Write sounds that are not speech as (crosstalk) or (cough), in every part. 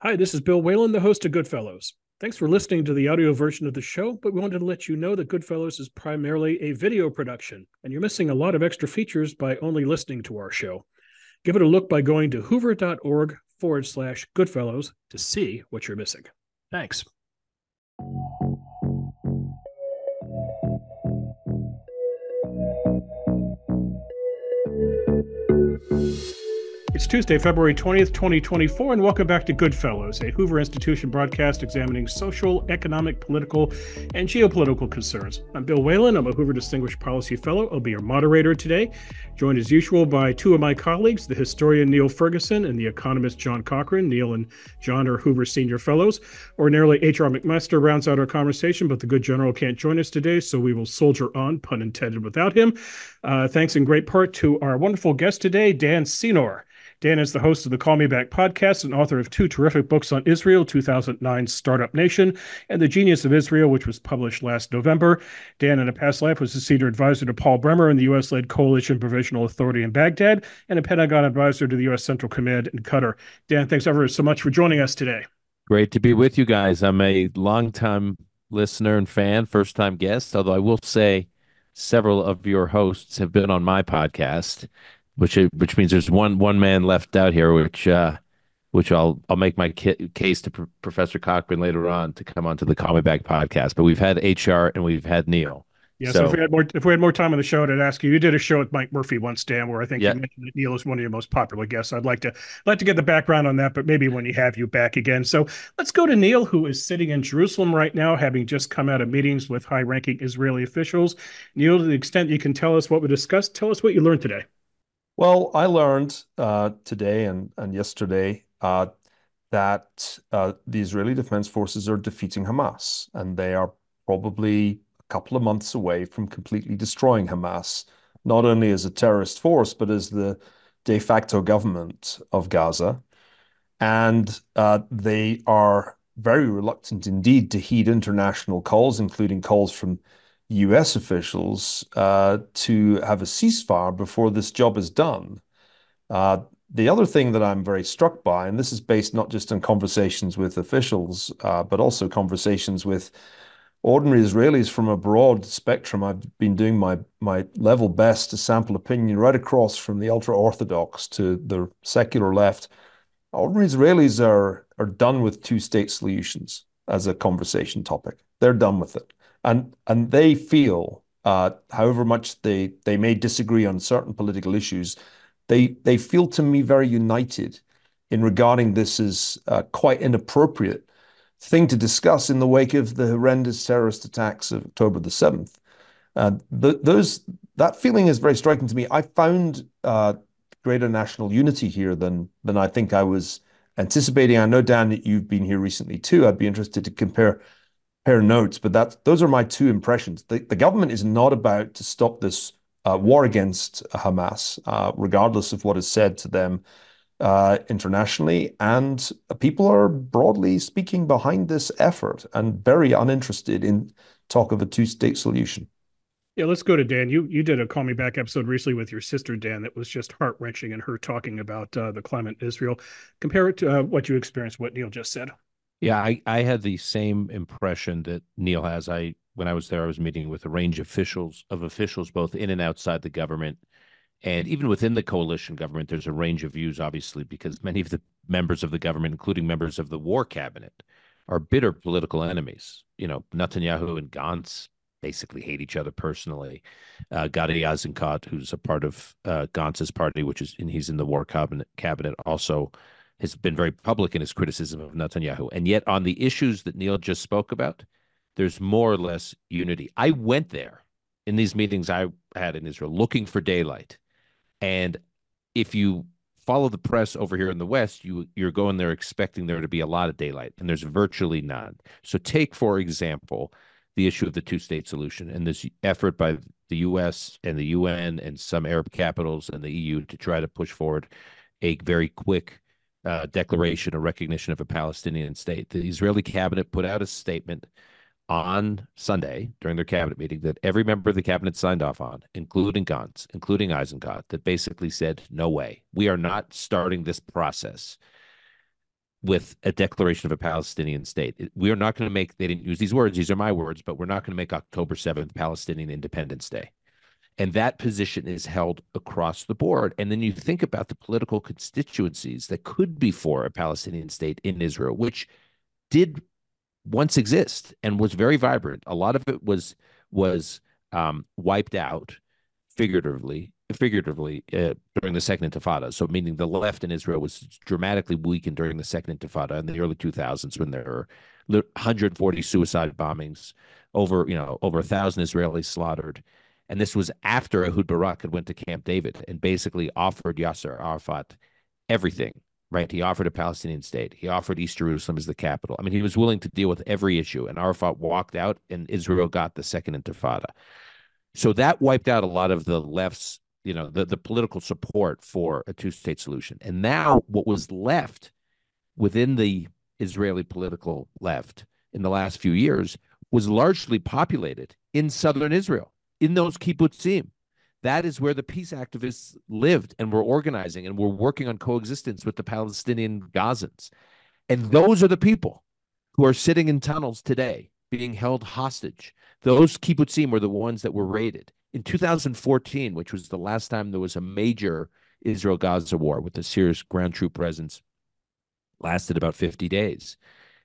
Hi, this is Bill Whalen, the host of Goodfellows. Thanks for listening to the audio version of the show, but we wanted to let you know that Goodfellows is primarily a video production, and you're missing a lot of extra features by only listening to our show. Give it a look by going to hoover.org forward slash Goodfellows to see what you're missing. Thanks. It's Tuesday, February 20th, 2024, and welcome back to Goodfellows, a Hoover Institution broadcast examining social, economic, political, and geopolitical concerns. I'm Bill Whalen. I'm a Hoover Distinguished Policy Fellow. I'll be your moderator today, joined as usual by two of my colleagues, the historian Niall Ferguson and the economist John Cochrane. Niall and John are Hoover Senior Fellows. Ordinarily, H.R. McMaster rounds out our conversation, but the good general can't join us today, so we will soldier on, pun intended, without him. Uh, thanks in great part to our wonderful guest today, Dan Senor. Dan is the host of the Call Me Back podcast and author of two terrific books on Israel 2009 Startup Nation and The Genius of Israel, which was published last November. Dan, in a past life, was a senior advisor to Paul Bremer in the U.S. led Coalition Provisional Authority in Baghdad and a Pentagon advisor to the U.S. Central Command in Qatar. Dan, thanks ever so much for joining us today. Great to be with you guys. I'm a longtime listener and fan, first time guest, although I will say several of your hosts have been on my podcast which which means there's one one man left out here, which uh, which I'll I'll make my case to Pr- Professor Cochrane later on to come onto the Call Me Back podcast. But we've had HR and we've had Niall. Yeah, so, so, if we had more if we had more time on the show, I'd ask you. You did a show with Mike Murphy once, Dan, where I think yeah. you mentioned that Niall is one of your most popular guests. I'd like to like to get the background on that, but maybe when you have you back again. So let's go to Niall, who is sitting in Jerusalem right now, having just come out of meetings with high-ranking Israeli officials. Niall, to the extent you can tell us what we discussed, tell us what you learned today. Well, I learned uh, today and, and yesterday uh, that uh, the Israeli Defense Forces are defeating Hamas, and they are probably a couple of months away from completely destroying Hamas, not only as a terrorist force, but as the de facto government of Gaza. And uh, they are very reluctant indeed to heed international calls, including calls from U.S. officials uh, to have a ceasefire before this job is done. Uh, the other thing that I'm very struck by, and this is based not just on conversations with officials, uh, but also conversations with ordinary Israelis from a broad spectrum. I've been doing my my level best to sample opinion right across from the ultra orthodox to the secular left. Ordinary Israelis are are done with two state solutions as a conversation topic. They're done with it and and they feel, uh, however much they they may disagree on certain political issues, they they feel to me very united in regarding this as uh, quite inappropriate thing to discuss in the wake of the horrendous terrorist attacks of October the seventh. Uh, those that feeling is very striking to me. I found uh, greater national unity here than than I think I was anticipating. I know Dan that you've been here recently too. I'd be interested to compare compare notes, but that those are my two impressions. The, the government is not about to stop this uh, war against Hamas, uh, regardless of what is said to them uh, internationally. And people are broadly speaking behind this effort and very uninterested in talk of a two-state solution. Yeah, let's go to Dan. You you did a Call Me Back episode recently with your sister Dan that was just heart wrenching, and her talking about uh, the climate in Israel. Compare it to uh, what you experienced, what Niall just said. Yeah, I, I had the same impression that Niall has. I when I was there, I was meeting with a range of officials of officials both in and outside the government. And even within the coalition government, there's a range of views, obviously, because many of the members of the government, including members of the war cabinet, are bitter political enemies. You know, Netanyahu and Gantz basically hate each other personally. Uh, Gadi Eisenkot, who's a part of uh, Gantz's party, which is and he's in the war cabinet, cabinet also has been very public in his criticism of Netanyahu. And yet, on the issues that Niall just spoke about, there's more or less unity. I went there in these meetings I had in Israel looking for daylight. And if you follow the press over here in the West, you you're going there expecting there to be a lot of daylight, and there's virtually none. So take, for example, the issue of the two-state solution and this effort by the U.S. and the UN and some Arab capitals and the EU to try to push forward a very quick uh, declaration or recognition of a Palestinian state. The Israeli cabinet put out a statement on Sunday during their cabinet meeting that every member of the cabinet signed off on, including Gantz, including Eisenkot, that basically said, no way, we are not starting this process. with a declaration of a Palestinian state. We are not going to make, they didn't use these words, these are my words, but we're not going to make October 7th Palestinian Independence Day. And that position is held across the board. And then you think about the political constituencies that could be for a Palestinian state in Israel, which did once exist and was very vibrant. A lot of it was was um, wiped out figuratively figuratively uh, during the second intifada so meaning the left in israel was dramatically weakened during the second intifada in the early 2000s when there were 140 suicide bombings over you know over a thousand israelis slaughtered and this was after Ehud Barak had went to Camp David and basically offered Yasser Arafat everything, right? He offered a Palestinian state. He offered East Jerusalem as the capital. I mean, he was willing to deal with every issue. And Arafat walked out and Israel got the second intifada. So that wiped out a lot of the left's, you know, the, the political support for a two-state solution. And now what was left within the Israeli political left in the last few years was largely populated in southern Israel in those kibbutzim. That is where the peace activists lived and were organizing and were working on coexistence with the Palestinian Gazans. And those are the people who are sitting in tunnels today being held hostage. Those kibbutzim were the ones that were raided. In 2014, which was the last time there was a major Israel Gaza war with a serious ground troop presence, lasted about 50 days.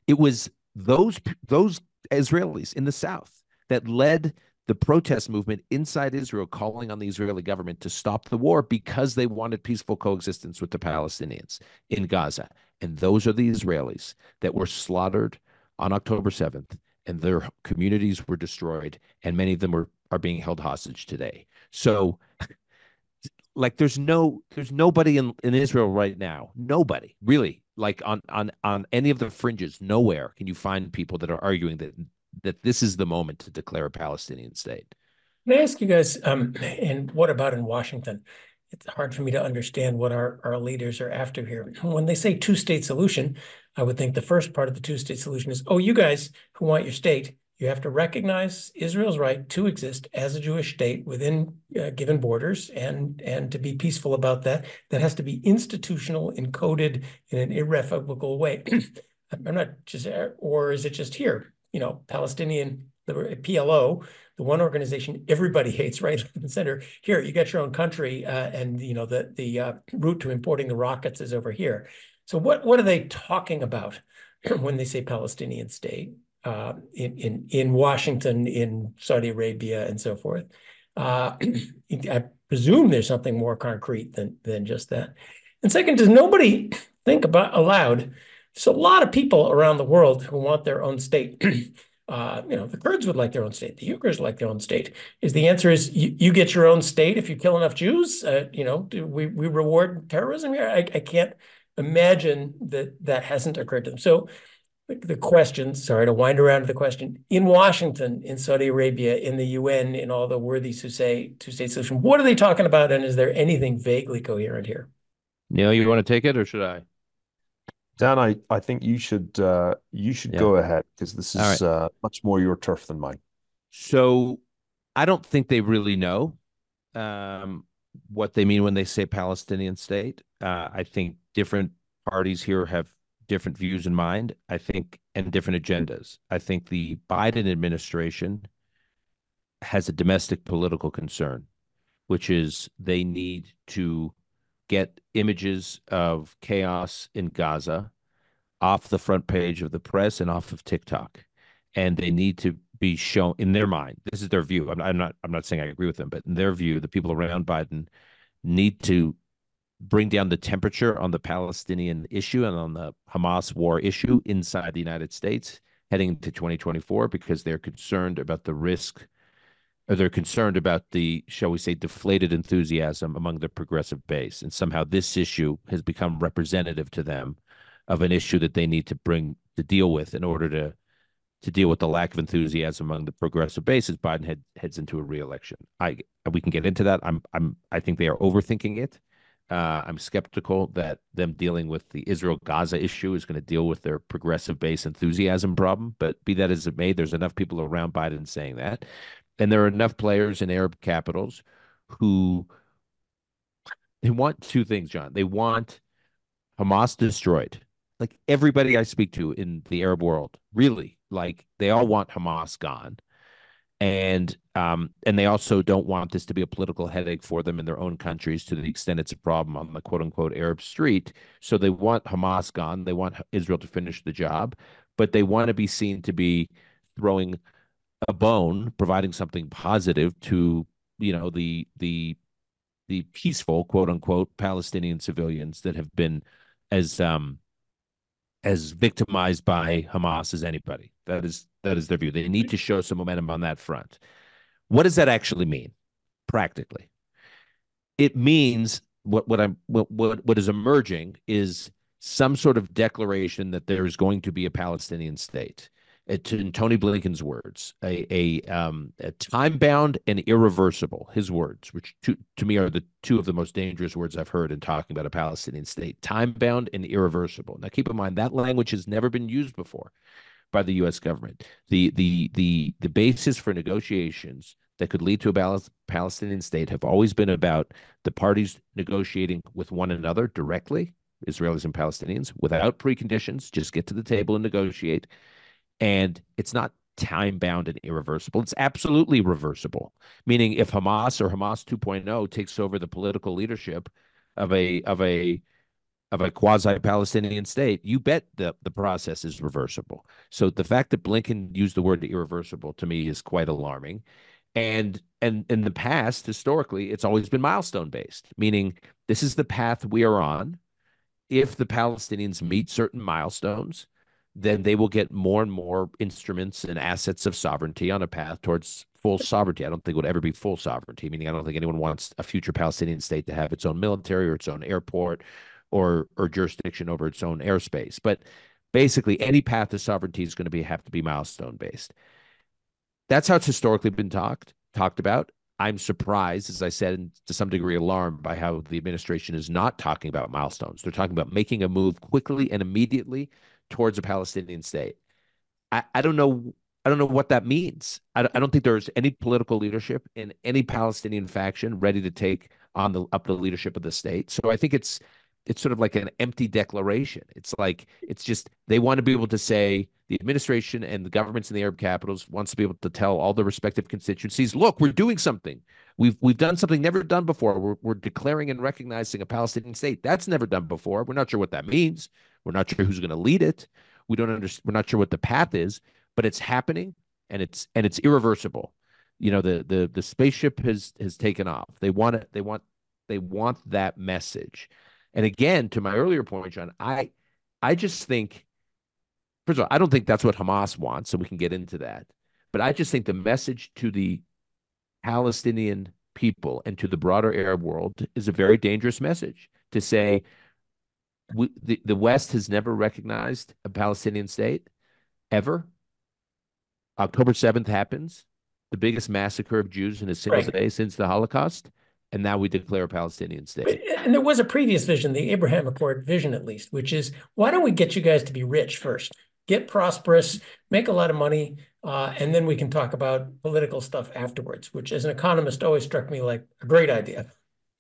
It was those those Israelis in the south that led the protest movement inside Israel calling on the Israeli government to stop the war because they wanted peaceful coexistence with the Palestinians in Gaza. And those are the Israelis that were slaughtered on October 7th and their communities were destroyed and many of them are are being held hostage today. So (laughs) like there's no there's nobody in, in Israel right now. Nobody really like on on on any of the fringes nowhere can you find people that are arguing that that this is the moment to declare a Palestinian state. Can I ask you guys, um, and what about in Washington? It's hard for me to understand what our, our leaders are after here. When they say two-state solution, I would think the first part of the two-state solution is, oh, you guys who want your state, you have to recognize Israel's right to exist as a Jewish state within uh, given borders and, and to be peaceful about that. That has to be institutional, encoded in an irrevocable way. (clears throat) I'm not just, or is it just here? You know, Palestinian the PLO, the one organization everybody (laughs) hates right and center. Here, you got your own country, uh, and you know the the uh, route to importing the rockets is over here. So what what are they talking about (clears throat) when they say Palestinian state uh, in in in Washington, in Saudi Arabia, and so forth? Uh, (clears throat) I presume there's something more concrete than than just that. And second, does nobody (clears throat) think about aloud? There's a lot of people around the world who want their own state. (clears throat) Uh, you know, the Kurds would like their own state. The Uyghurs like their own state. Is the answer is you, you get your own state if you kill enough Jews? Uh, you know, we we reward terrorism here? I, I can't imagine that that hasn't occurred to them. So the question, sorry to wind around to the question, in Washington, in Saudi Arabia, in the UN, in all the worthies who say two-state solution, what are they talking about? And is there anything vaguely coherent here? Niall, you want to take it or should I? Dan, I, I think you should uh, you should yeah. go ahead because this is right. uh, much more your turf than mine. So, I don't think they really know um, what they mean when they say Palestinian state. Uh, I think different parties here have different views in mind. I think and different agendas. I think the Biden administration has a domestic political concern, which is they need to get images of chaos in Gaza off the front page of the press and off of TikTok, and they need to be shown in their mind. This is their view. I'm, I'm not. I'm not saying I agree with them, but in their view, the people around Biden need to bring down the temperature on the Palestinian issue and on the Hamas war issue inside the United States heading into 2024 because they're concerned about the risk or they're concerned about the, shall we say, deflated enthusiasm among the progressive base. And somehow this issue has become representative to them of an issue that they need to bring to deal with in order to to deal with the lack of enthusiasm among the progressive base as Biden head, heads into a reelection. I we can get into that. I'm I'm I think they are overthinking it. Uh, I'm skeptical that them dealing with the Israel Gaza issue is going to deal with their progressive base enthusiasm problem. But be that as it may, there's enough people around Biden saying that. And there are enough players in Arab capitals who they want two things, John. They want Hamas destroyed. like everybody I speak to in the Arab world, really, like they all want Hamas gone. And um, and they also don't want this to be a political headache for them in their own countries to the extent it's a problem on the quote unquote Arab street. So they want Hamas gone. They want Israel to finish the job, but they want to be seen to be throwing a bone, providing something positive to you know the the the peaceful quote unquote Palestinian civilians that have been as um as victimized by Hamas as anybody. That is that is their view. They need to show some momentum on that front. What does that actually mean practically? It means what what I'm what what, what is emerging is some sort of declaration that there is going to be a Palestinian state in Tony Blinken's words, a, a, um, a time bound and irreversible, his words, which to, to me are the two of the most dangerous words I've heard in talking about a Palestinian state time bound and irreversible. Now, keep in mind that language has never been used before by the U.S. government. The, the, the, the basis for negotiations that could lead to a Palestinian state have always been about the parties negotiating with one another directly, Israelis and Palestinians, without preconditions, just get to the table and negotiate and it's not time bound and irreversible. It's absolutely reversible. Meaning, if Hamas or Hamas 2.0 takes over the political leadership of a of a of a quasi Palestinian state, you bet the the process is reversible. So the fact that Blinken used the word irreversible to me is quite alarming. And and in the past, historically, it's always been milestone based, meaning this is the path we are on. If the Palestinians meet certain milestones, then they will get more and more instruments and assets of sovereignty on a path towards full sovereignty. I don't think it would ever be full sovereignty, meaning I don't think anyone wants a future Palestinian state to have its own military or its own airport or or jurisdiction over its own airspace. But basically any path to sovereignty is going to be have to be milestone based. That's how it's historically been talked talked about. I'm surprised, as I said, and to some degree alarmed by how the administration is not talking about milestones. They're talking about making a move quickly and immediately towards a Palestinian state. I, I don't know. I don't know what that means. I, I don't think there's any political leadership in any Palestinian faction ready to take on the up the leadership of the state. So I think it's it's sort of like an empty declaration. It's like it's just they want to be able to say the administration and the governments in the Arab capitals wants to be able to tell all the respective constituencies, look, we're doing something. We've we've done something never done before. We're we're declaring and recognizing a Palestinian state. That's never done before. We're not sure what that means. We're not sure who's going to lead it. We don't understand. We're not sure what the path is, but it's happening and it's and it's irreversible. You know, the the the spaceship has has taken off. They want it. They want they want that message. And again, to my earlier point, John, I I just think first of all, I don't think that's what Hamas wants, so we can get into that. But I just think the message to the Palestinian people and to the broader Arab world is a very dangerous message to say we, the, the West has never recognized a Palestinian state ever. October 7th happens, the biggest massacre of Jews in a single right. day since the Holocaust. And now we declare a Palestinian state. And there was a previous vision, the Abraham Accord vision, at least, which is why don't we get you guys to be rich first? Get prosperous, make a lot of money, uh, and then we can talk about political stuff afterwards, which as an economist always struck me like a great idea.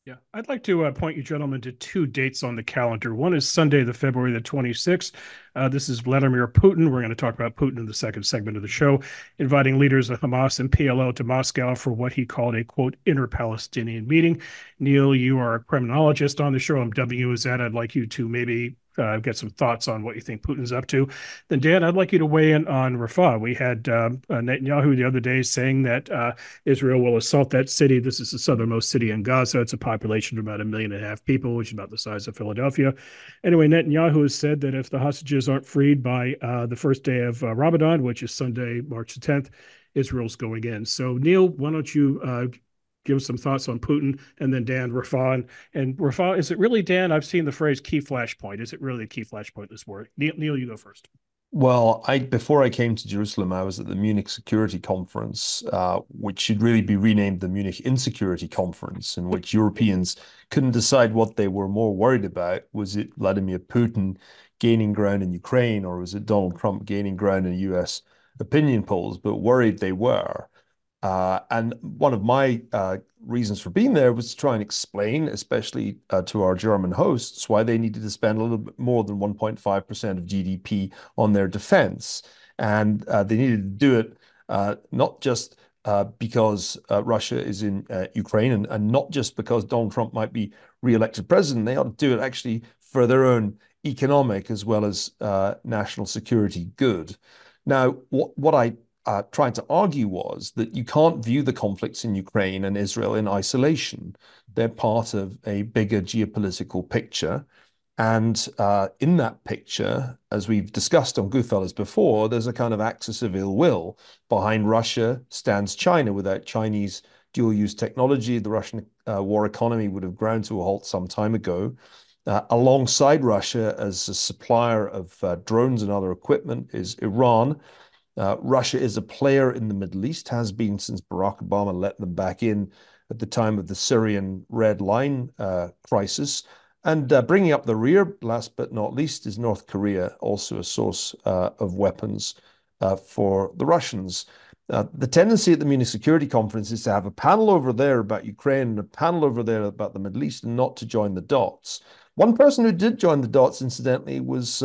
Yeah, I'd like to uh, point you gentlemen to two dates on the calendar. One is Sunday, the February the 26th. Uh, this is Vladimir Putin. We're going to talk about Putin in the second segment of the show, inviting leaders of Hamas and PLO to Moscow for what he called a quote inter-Palestinian meeting. Niall, you are a Kremlinologist on the show. I'm you as that. I'd like you to maybe uh, get some thoughts on what you think Putin's up to. Then, Dan, I'd like you to weigh in on Rafah. We had um, uh, Netanyahu the other day saying that uh, Israel will assault that city. This is the southernmost city in Gaza. It's a population of about a million and a half people, which is about the size of Philadelphia. Anyway, Netanyahu has said that if the hostages aren't freed by uh, the first day of uh, Ramadan, which is Sunday, March the 10th, Israel's going in. So, Niall, why don't you uh, give some thoughts on Putin, and then Dan Rafah. And Rafah, is it really Dan? I've seen the phrase key flashpoint. Is it really a key flashpoint? This word, Niall, Niall, you go first. Well, I before I came to Jerusalem, I was at the Munich Security Conference, uh, which should really be renamed the Munich Insecurity Conference, in which Europeans couldn't decide what they were more worried about. Was it Vladimir Putin gaining ground in Ukraine, or was it Donald Trump gaining ground in U.S. opinion polls? But worried they were. Uh, and one of my uh, reasons for being there was to try and explain, especially uh, to our German hosts, why they needed to spend a little bit more than 1.5% of GDP on their defense. And uh, they needed to do it uh, not just uh, because Russia is in Ukraine and, and not just because Donald Trump might be re-elected president. They ought to do it actually for their own economic as well as national security good. Now, what, what I uh, trying to argue was that you can't view the conflicts in Ukraine and Israel in isolation. They're part of a bigger geopolitical picture. And uh, in that picture, as we've discussed on Goodfellows before, there's a kind of axis of ill will. Behind Russia stands China. Without Chinese dual use technology, the Russian uh, war economy would have ground to a halt some time ago. Uh, alongside Russia as a supplier of uh, drones and other equipment is Iran. Uh, Russia is a player in the Middle East, has been since Barack Obama let them back in at the time of the Syrian Red Line uh, crisis. And uh, bringing up the rear, last but not least, is North Korea, also a source uh, of weapons uh, for the Russians. Uh, the tendency at the Munich Security Conference is to have a panel over there about Ukraine and a panel over there about the Middle East and not to join the dots. One person who did join the dots, incidentally, was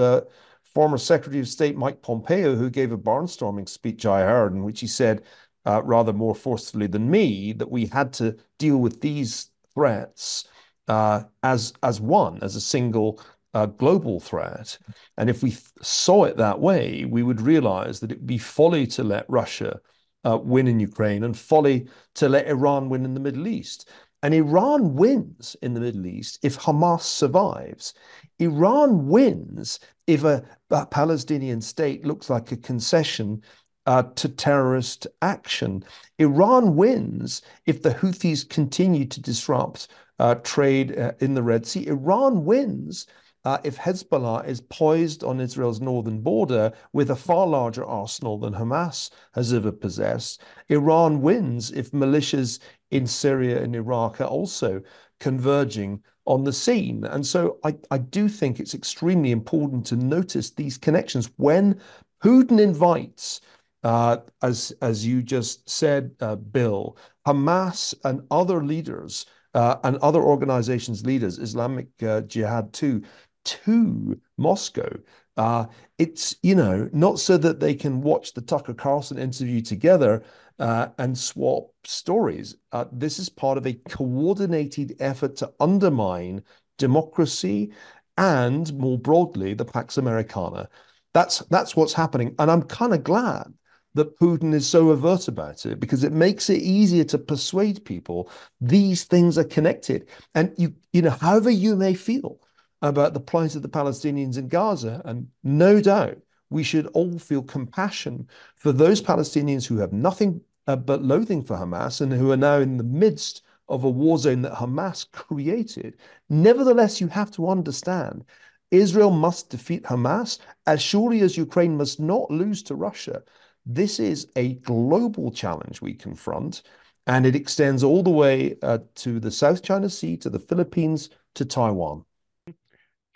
former Secretary of State Mike Pompeo, who gave a barnstorming speech I heard, in which he said, uh, rather more forcefully than me, that we had to deal with these threats uh, as as one, as a single uh, global threat. And if we saw it that way, we would realize that it would be folly to let Russia uh, win in Ukraine and folly to let Iran win in the Middle East. And Iran wins in the Middle East if Hamas survives. Iran wins if a, a Palestinian state looks like a concession uh, to terrorist action. Iran wins if the Houthis continue to disrupt uh, trade uh, in the Red Sea. Iran wins uh, if Hezbollah is poised on Israel's northern border with a far larger arsenal than Hamas has ever possessed. Iran wins if militias in Syria and Iraq are also converging on the scene. And so I, I do think it's extremely important to notice these connections. When Putin invites, uh, as, as you just said, uh, Bill, Hamas and other leaders uh, and other organizations' leaders, Islamic uh, Jihad too, to Moscow. Uh, it's, you know, not so that they can watch the Tucker Carlson interview together uh, and swap stories. Uh, this is part of a coordinated effort to undermine democracy and, more broadly, the Pax Americana. That's that's what's happening, and I'm kind of glad that Putin is so overt about it because it makes it easier to persuade people these things are connected. And you, you know, however you may feel about the plight of the Palestinians in Gaza, and no doubt we should all feel compassion for those Palestinians who have nothing uh, but loathing for Hamas and who are now in the midst of a war zone that Hamas created. Nevertheless, you have to understand Israel must defeat Hamas as surely as Ukraine must not lose to Russia. This is a global challenge we confront, and it extends all the way uh, to the South China Sea, to the Philippines, to Taiwan.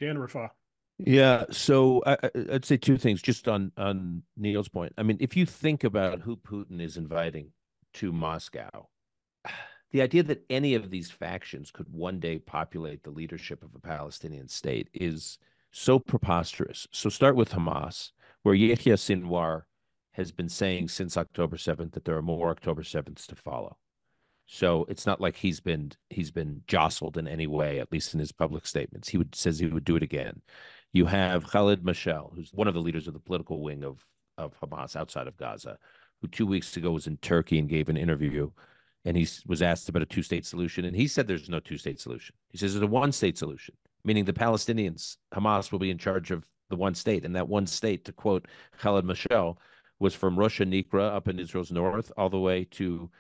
Dan Rafah. Yeah, so I, would say two things just on on Niall's point. I mean, if you think about who Putin is inviting to Moscow, (sighs) the idea that any of these factions could one day populate the leadership of a Palestinian state is so preposterous. So start with Hamas, where Yahya Sinwar has been saying since October 7th that there are more October 7ths to follow. So it's not like he's been he's been jostled in any way, at least in his public statements. He would says he would do it again. You have Khalid Mashal, who's one of the leaders of the political wing of, of Hamas outside of Gaza, who two weeks ago was in Turkey and gave an interview. And he was asked about a two state solution. And he said there's no two state solution. He says there's a one state solution, meaning the Palestinians, Hamas will be in charge of the one state. And that one state, to quote Khalid Mashal, was from Rosh Nikra up in Israel's north all the way to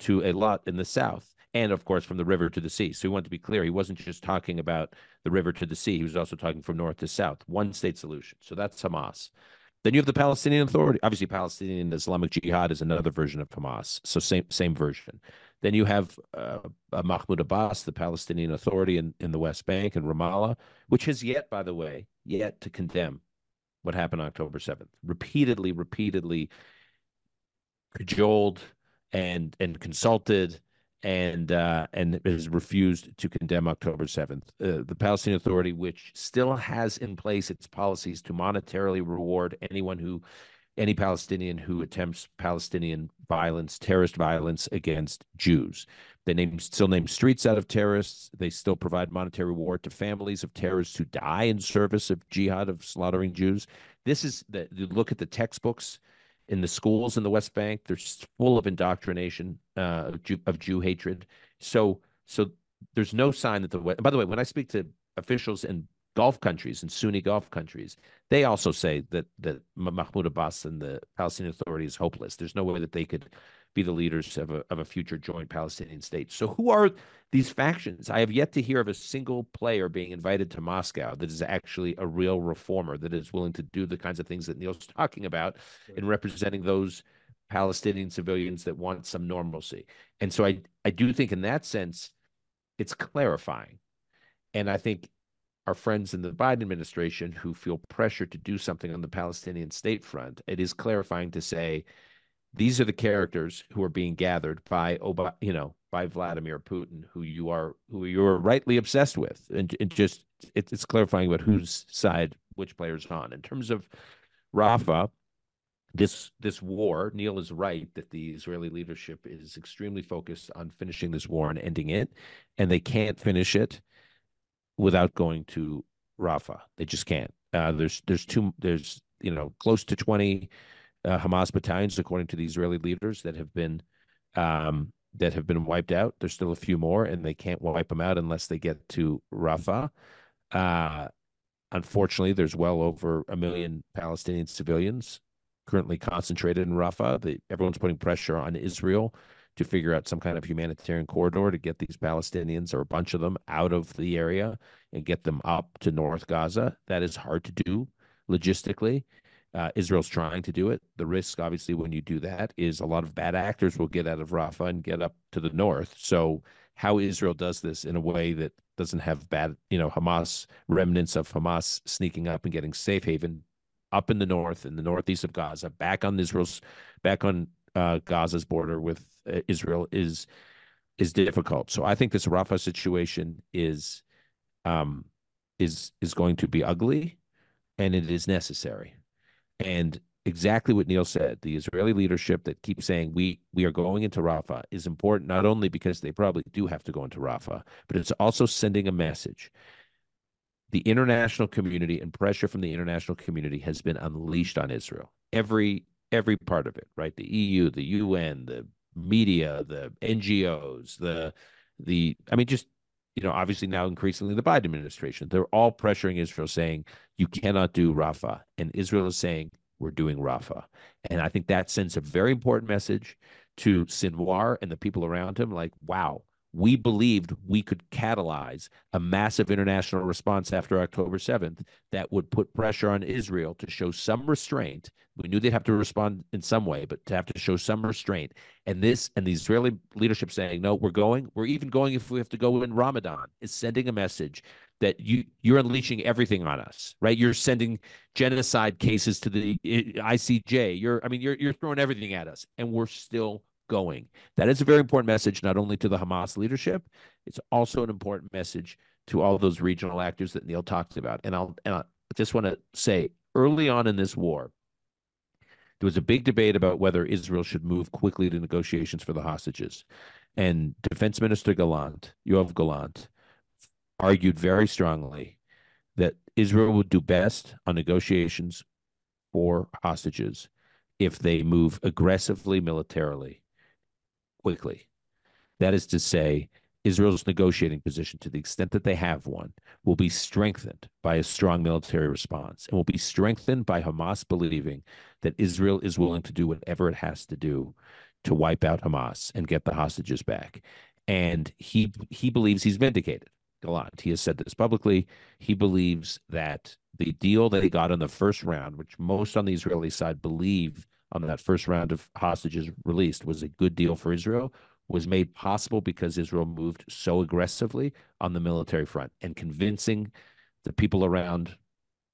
to Eilat in the south and of course from the river to the sea. So we want to be clear, he wasn't just talking about the river to the sea, he was also talking from north to south, one state solution. So that's Hamas. Then you have the Palestinian Authority. Obviously, Palestinian Islamic Jihad is another version of Hamas. So same same version. Then you have uh, uh, Mahmoud Abbas, the Palestinian Authority in, in the West Bank and Ramallah, which has yet, by the way, yet to condemn what happened October 7th. Repeatedly, repeatedly cajoled, and and consulted and uh, and has refused to condemn October 7th. Uh, the Palestinian Authority, which still has in place its policies to monetarily reward anyone who any Palestinian who attempts Palestinian violence, terrorist violence against Jews. They name still name streets out of terrorists. They still provide monetary reward to families of terrorists who die in service of jihad of slaughtering Jews. This is the look at the textbooks in the schools in the West Bank. They're full of indoctrination uh, of, Jew, of Jew hatred. So so there's no sign that the by the way, when I speak to officials in Gulf countries and Sunni Gulf countries, they also say that that Mahmoud Abbas and the Palestinian Authority is hopeless. There's no way that they could be the leaders of a of a future joint Palestinian state. So who are these factions? I have yet to hear of a single player being invited to Moscow that is actually a real reformer that is willing to do the kinds of things that Niall's (laughs) talking about in representing those Palestinian civilians that want some normalcy. And so I I do think in that sense it's clarifying. And I think our friends in the Biden administration who feel pressure to do something on the Palestinian state front, it is clarifying to say these are the characters who are being gathered by you know by Vladimir Putin, who you are who you are rightly obsessed with, and, and just it, it's clarifying about whose side which player's on. In terms of Rafah. this this war, Niall is right that the Israeli leadership is extremely focused on finishing this war and ending it, and they can't finish it without going to Rafah. They just can't. Uh, there's there's two there's you know close to twenty uh, Hamas battalions, according to the Israeli leaders, that have been um, that have been wiped out. There's still a few more, and they can't wipe them out unless they get to Rafah. Uh, unfortunately, there's well over a million Palestinian civilians currently concentrated in Rafah. The, everyone's putting pressure on Israel to figure out some kind of humanitarian corridor to get these Palestinians or a bunch of them out of the area and get them up to North Gaza. That is hard to do logistically. Uh, Israel's trying to do it. The risk, obviously, when you do that, is a lot of bad actors will get out of Rafah and get up to the north. So, how Israel does this in a way that doesn't have bad, you know, Hamas remnants of Hamas sneaking up and getting safe haven up in the north, in the northeast of Gaza, back on Israel's, back on uh, Gaza's border with uh, Israel is is difficult. So, I think this Rafah situation is um, is is going to be ugly, and it is necessary. And exactly what Niall said, the Israeli leadership that keeps saying we we are going into Rafah is important not only because they probably do have to go into Rafah, but it's also sending a message. The international community and pressure from the international community has been unleashed on Israel. Every every part of it, right? The EU, the UN, the media, the NGOs, the the I mean just you know, obviously now increasingly the Biden administration, they're all pressuring Israel saying, you cannot do Rafah. And Israel is saying, we're doing Rafah. And I think that sends a very important message to Sinwar and the people around him like, wow, we believed we could catalyze a massive international response after October 7th that would put pressure on Israel to show some restraint. We knew they'd have to respond in some way, but to have to show some restraint. And this and the Israeli leadership saying, no, we're going, we're even going if we have to go in Ramadan, is sending a message that you you're unleashing everything on us, right? You're sending genocide cases to the ICJ. You're, I mean, you're you're throwing everything at us, and we're still going. That is a very important message, not only to the Hamas leadership, it's also an important message to all those regional actors that Niall talked about. And I'll and I just want to say, early on in this war, there was a big debate about whether Israel should move quickly to negotiations for the hostages. And Defense Minister Gallant, Yoav Gallant, argued very strongly that Israel would do best on negotiations for hostages if they move aggressively militarily quickly. That is to say, Israel's negotiating position, to the extent that they have one, will be strengthened by a strong military response and will be strengthened by Hamas believing that Israel is willing to do whatever it has to do to wipe out Hamas and get the hostages back. And he he believes he's vindicated. Gallant. He has said this publicly. He believes that the deal that he got in the first round, which most on the Israeli side believe on that first round of hostages released was a good deal for Israel was made possible because Israel moved so aggressively on the military front and convincing the people around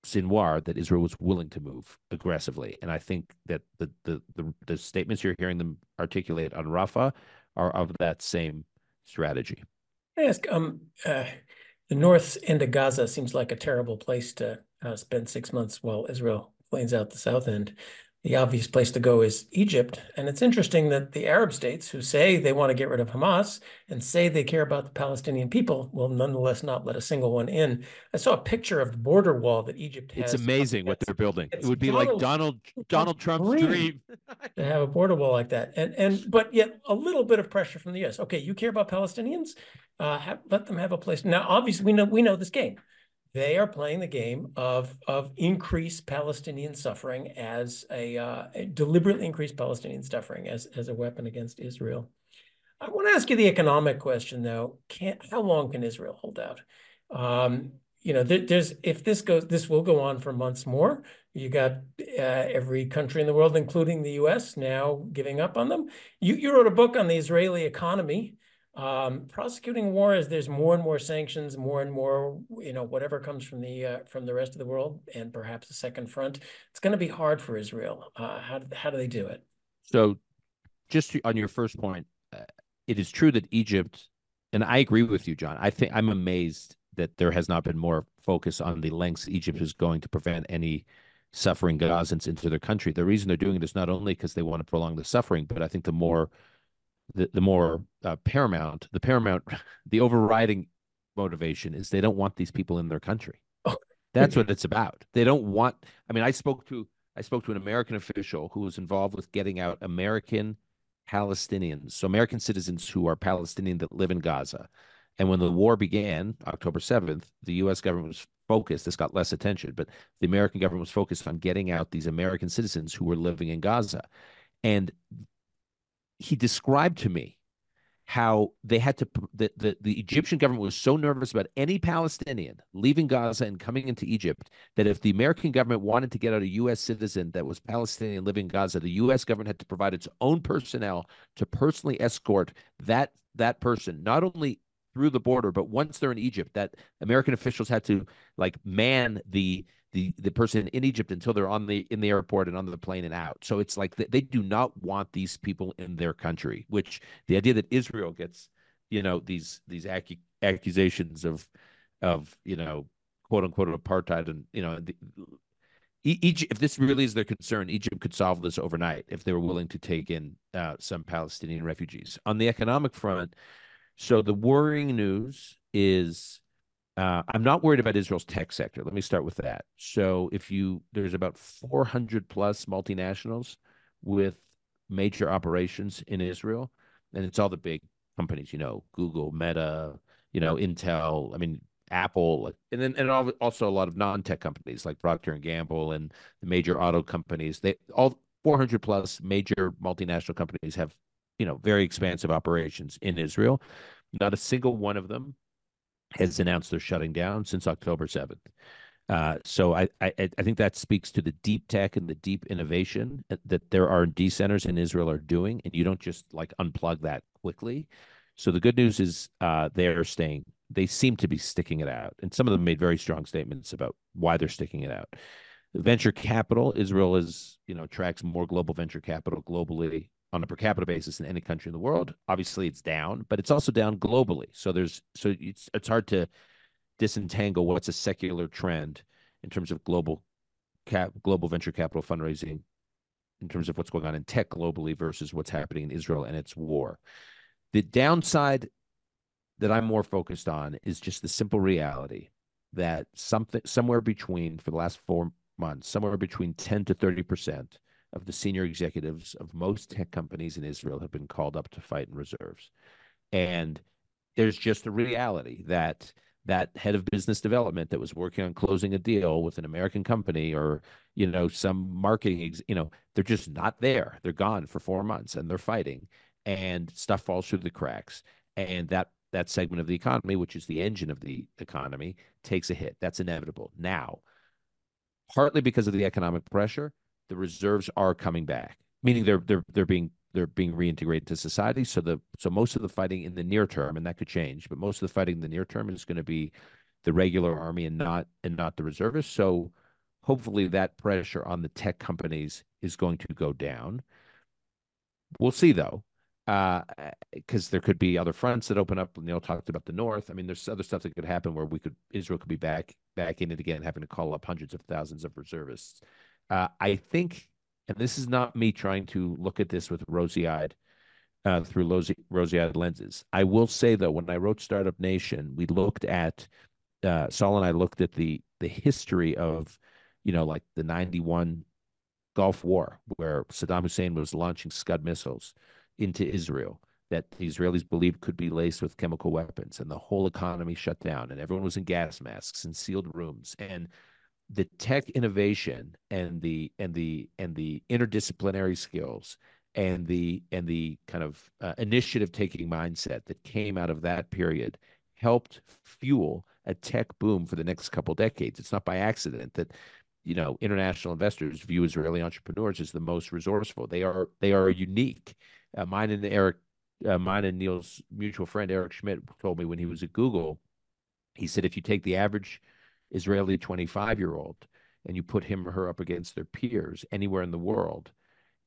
Sinwar that Israel was willing to move aggressively. And I think that the, the, the, the statements you're hearing them articulate on Rafah are of that same strategy. I ask, um, uh, the north end of Gaza seems like a terrible place to uh, spend six months while Israel cleans out the south end the obvious place to go is Egypt. And it's interesting that the Arab states who say they want to get rid of Hamas and say they care about the Palestinian people will nonetheless not let a single one in. I saw a picture of the border wall that Egypt has. It's amazing what they're building. It would be Donald, like Donald Donald Trump's dream, dream. (laughs) to have a border wall like that. And and but yet a little bit of pressure from the US. Okay, you care about Palestinians? Uh, have, let them have a place. Now, obviously, we know we know this game they are playing the game of of increased Palestinian suffering as a, uh, a deliberately increased Palestinian suffering as as a weapon against Israel. I want to ask you the economic question though. Can how long can Israel hold out? Um, you know, there, there's if this goes, this will go on for months more. You got uh, every country in the world, including the U.S., now giving up on them. You you wrote a book on the Israeli economy. Um, prosecuting war is there's more and more sanctions, more and more, you know, whatever comes from the uh, from the rest of the world, and perhaps a second front. It's going to be hard for Israel. Uh, how how do they do it? So, just on your first point, uh, it is true that Egypt, and I agree with you, John. I think I'm amazed that there has not been more focus on the lengths Egypt is going to prevent any suffering Gazans into their country. The reason they're doing it is not only because they want to prolong the suffering, but I think the more the, the more uh, paramount, the paramount, (laughs) the overriding motivation is they don't want these people in their country. Oh. (laughs) That's what it's about. They don't want. I mean, I spoke to I spoke to an American official who was involved with getting out American Palestinians, so American citizens who are Palestinian that live in Gaza. And when the war began, October 7th, the U.S. government was focused. This got less attention, but the American government was focused on getting out these American citizens who were living in Gaza. And he described to me how they had to the, the, the Egyptian government was so nervous about any Palestinian leaving Gaza and coming into Egypt that if the American government wanted to get out a U.S. citizen that was Palestinian living in Gaza, the U.S. government had to provide its own personnel to personally escort that that person not only through the border, but once they're in Egypt, that American officials had to like man the the the person in Egypt until they're on the in the airport and on the plane and out. So it's like they, they do not want these people in their country. Which the idea that Israel gets, you know, these these ac- accusations of of you know quote unquote apartheid and you know the, Egypt, if this really is their concern, Egypt could solve this overnight if they were willing to take in uh, some Palestinian refugees. On the economic front, so the worrying news is uh, I'm not worried about Israel's tech sector. Let me start with that. So, if you there's about 400 plus multinationals with major operations in Israel, and it's all the big companies, you know, Google, Meta, you know, Intel. I mean, Apple, and then and also a lot of non-tech companies like Procter and Gamble and the major auto companies. They all 400 plus major multinational companies have, you know, very expansive operations in Israel. Not a single one of them has announced they're shutting down since October 7th. Uh, so I, I, I think that speaks to the deep tech and the deep innovation that their R&D centers in Israel are doing, and you don't just like unplug that quickly. So the good news is uh, they're staying. They seem to be sticking it out, and some of them made very strong statements about why they're sticking it out. Venture capital, Israel is you know tracks more global venture capital globally on a per capita basis in any country in the world. Obviously, it's down, but it's also down globally. So there's so it's it's hard to disentangle what's a secular trend in terms of global cap global venture capital fundraising in terms of what's going on in tech globally versus what's happening in Israel and its war. The downside that I'm more focused on is just the simple reality that something somewhere between for the last four months, somewhere between 10 to 30 percent of the senior executives of most tech companies in Israel have been called up to fight in reserves. And there's just the reality that that head of business development that was working on closing a deal with an American company or you know some marketing you know they're just not there. They're gone for 4 months and they're fighting and stuff falls through the cracks. And that that segment of the economy which is the engine of the economy takes a hit. That's inevitable. Now partly because of the economic pressure the reserves are coming back, meaning they're they're they're being they're being reintegrated to society. So the so most of the fighting in the near term, and that could change, but most of the fighting in the near term is going to be the regular army and not and not the reservists. So hopefully that pressure on the tech companies is going to go down. We'll see though, because uh, there could be other fronts that open up. Niall talked about the north. I mean, there's other stuff that could happen where we could Israel could be back back in it again, having to call up hundreds of thousands of reservists. Uh, I think, and this is not me trying to look at this with rosy eyed. Uh, through rosy, rosy-eyed lenses. I will say though, when I wrote Startup Nation, we looked at uh, Saul and I looked at the the history of, you know, like the '91 Gulf War, where Saddam Hussein was launching Scud missiles into Israel that the Israelis believed could be laced with chemical weapons, and the whole economy shut down, and everyone was in gas masks and sealed rooms, and the tech innovation and the and the and the interdisciplinary skills and the and the kind of uh, initiative taking mindset that came out of that period helped fuel a tech boom for the next couple decades. It's not by accident that you know international investors view Israeli entrepreneurs as the most resourceful. They are they are unique. Uh, mine and Eric, uh, mine and Niall's mutual friend Eric Schmidt told me when he was at Google, he said if you take the average Israeli 25 year old and you put him or her up against their peers anywhere in the world,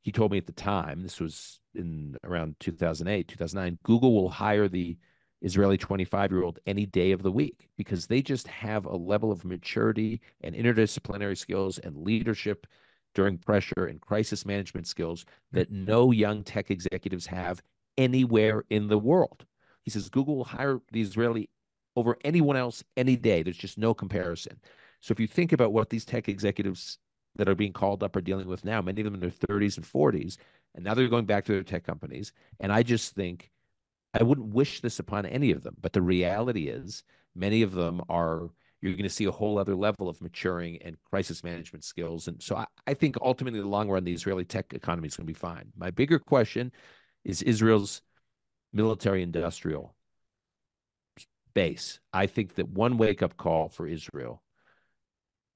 he told me at the time, this was in around 2008, 2009, Google will hire the Israeli 25 year old any day of the week because they just have a level of maturity and interdisciplinary skills and leadership during pressure and crisis management skills that no young tech executives have anywhere in the world. He says Google will hire the Israeli over anyone else any day. There's just no comparison. So if you think about what these tech executives that are being called up are dealing with now, many of them in their 30s and 40s, and now they're going back to their tech companies. And I just think I wouldn't wish this upon any of them, but the reality is many of them are you're going to see a whole other level of maturing and crisis management skills. And so I, I think ultimately in the long run, the Israeli tech economy is going to be fine. My bigger question is Israel's military industrial base. I think that one wake up call for Israel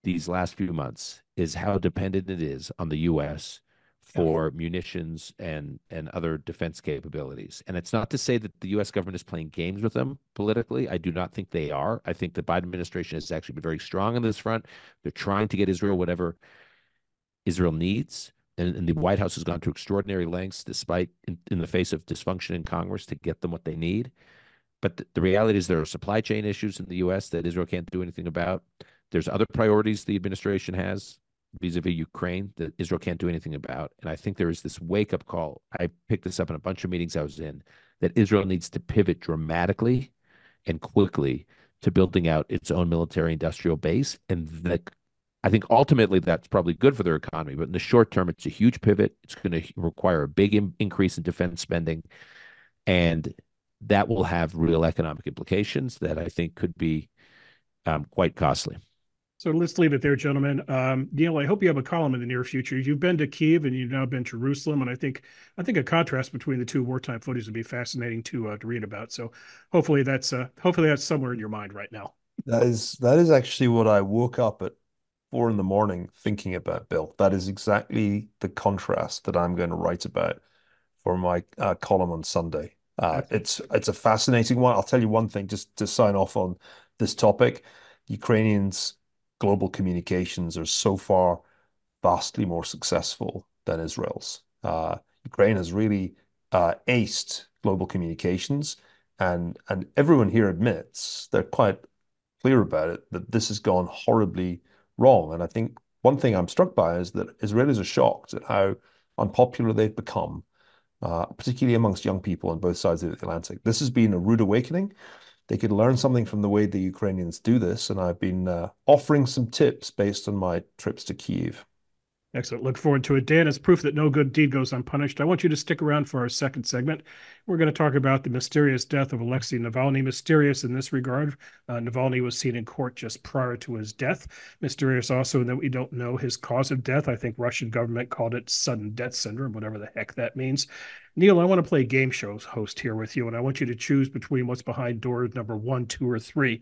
these last few months is how dependent it is on the US for yeah. munitions and and other defense capabilities. And it's not to say that the U.S. government is playing games with them politically. I do not think they are. I think the Biden administration has actually been very strong on this front. They're trying to get Israel whatever Israel needs. And, and the White House has gone to extraordinary lengths, despite in, in, the face of dysfunction in Congress, to get them what they need. But the, the reality is there are supply chain issues in the U.S. that Israel can't do anything about. There's other priorities the administration has vis-a-vis Ukraine that Israel can't do anything about. And I think there is this wake-up call. I picked this up in a bunch of meetings I was in that Israel needs to pivot dramatically and quickly to building out its own military industrial base. And that I think ultimately that's probably good for their economy. But in the short term, it's a huge pivot. It's going to require a big in- increase in defense spending. And that will have real economic implications that I think could be um, quite costly. So let's leave it there, gentlemen. Um, Niall, I hope you have a column in the near future. You've been to Kiev and you've now been to Jerusalem, and I think I think a contrast between the two wartime footage would be fascinating to uh, to read about. So hopefully that's uh, hopefully that's somewhere in your mind right now. That is that is actually what I woke up at four in the morning thinking about, Bill. That is exactly the contrast that I'm going to write about for my uh, column on Sunday. Uh, it's it's a fascinating one. I'll tell you one thing just to sign off on this topic. Ukrainians global communications are so far vastly more successful than Israel's. Uh, Ukraine has really uh, aced global communications, and and everyone here admits they're quite clear about it that this has gone horribly wrong. And I think one thing I'm struck by is that Israelis are shocked at how unpopular they've become, uh, particularly amongst young people on both sides of the Atlantic. This has been a rude awakening they could learn something from the way the Ukrainians do this. And I've been uh, offering some tips based on my trips to Kiev. Excellent. Look forward to it. Dan, as proof that no good deed goes unpunished, I want you to stick around for our second segment. We're going to talk about the mysterious death of Alexei Navalny. Mysterious in this regard. Uh, Navalny was seen in court just prior to his death. Mysterious also in that we don't know his cause of death. I think Russian government called it sudden death syndrome, whatever the heck that means. Niall, I want to play game shows host here with you, and I want you to choose between what's behind door number one, two, or three.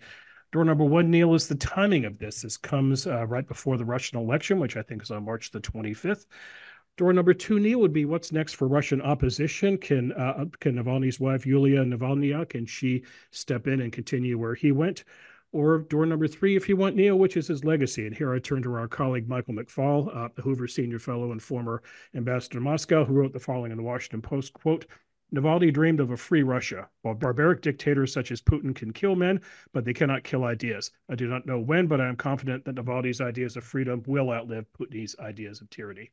Door number one, Niall, is the timing of this. This comes uh, right before the Russian election, which I think is on March the 25th. Door number two, Niall, would be what's next for Russian opposition? Can uh, can Navalny's wife Yulia Navalnaya can she step in and continue where he went? or door number three if you want Niall, which is his legacy. And here I turn to our colleague Michael McFaul, uh, the Hoover Senior Fellow and former ambassador to Moscow, who wrote the following in the Washington Post, quote, Navalny dreamed of a free Russia, while barbaric dictators such as Putin can kill men, but they cannot kill ideas. I do not know when, but I am confident that Navalny's ideas of freedom will outlive Putin's ideas of tyranny.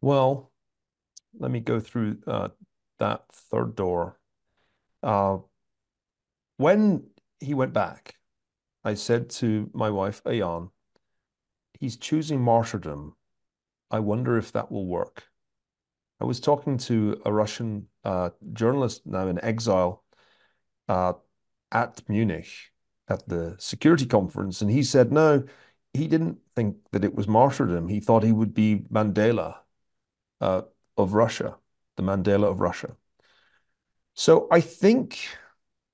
Well, let me go through uh, that third door. Uh, when he went back, I said to my wife, Ayaan, he's choosing martyrdom. I wonder if that will work. I was talking to a Russian uh, journalist now in exile uh, at Munich at the security conference, and he said no, he didn't think that it was martyrdom. He thought he would be Mandela uh, of Russia, the Mandela of Russia. So I think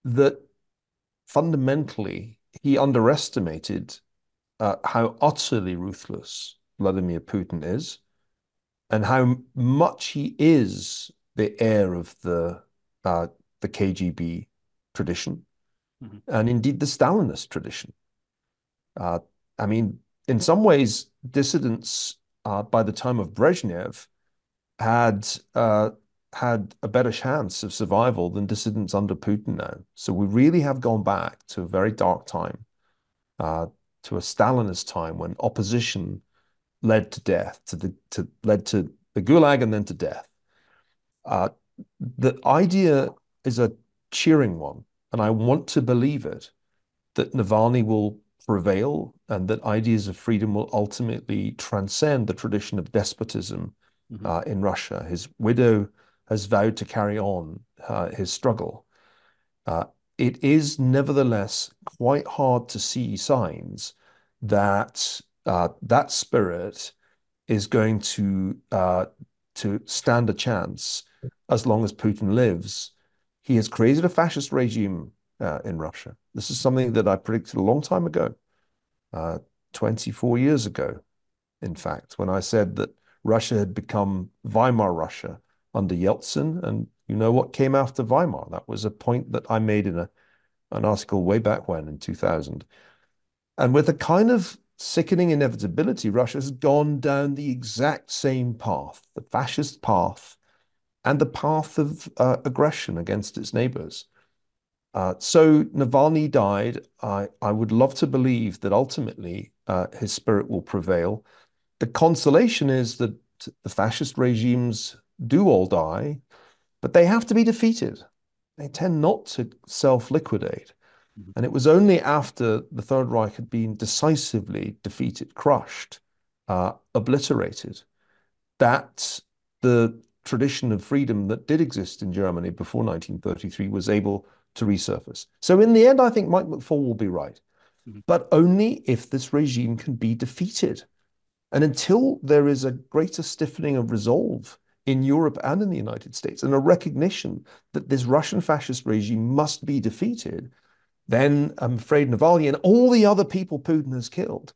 that fundamentally he underestimated uh, how utterly ruthless Vladimir Putin is and how much he is the heir of the uh, the KGB tradition, mm-hmm. and indeed the Stalinist tradition. Uh, I mean, in some ways, dissidents uh, by the time of Brezhnev had uh, had a better chance of survival than dissidents under Putin now. So we really have gone back to a very dark time, uh, to a Stalinist time when opposition led to death, to the to led to the gulag and then to death. Uh, the idea is a cheering one, and I want to believe it that Navalny will prevail and that ideas of freedom will ultimately transcend the tradition of despotism mm-hmm. uh, in Russia. His widow has vowed to carry on uh, his struggle. Uh, it is nevertheless quite hard to see signs that uh, that spirit is going to uh, to stand a chance as long as Putin lives. He has created a fascist regime uh, in Russia. This is something that I predicted a long time ago, uh, 24 years ago, in fact, when I said that Russia had become Weimar Russia under Yeltsin. And you know what came after Weimar? That was a point that I made in a, an article way back when in 2000. And with a kind of sickening inevitability, Russia has gone down the exact same path, the fascist path, and the path of uh, aggression against its neighbors. Uh, so Navalny died. I, I would love to believe that ultimately uh, his spirit will prevail. The consolation is that the fascist regimes do all die, but they have to be defeated. They tend not to self liquidate. Mm-hmm. And it was only after the Third Reich had been decisively defeated, crushed, uh, obliterated, that the tradition of freedom that did exist in Germany before 1933 was able to resurface. So, in the end, I think Mike McFaul will be right, mm-hmm. but only if this regime can be defeated. And until there is a greater stiffening of resolve in Europe and in the United States and a recognition that this Russian fascist regime must be defeated, then I'm afraid Navalny and all the other people Putin has killed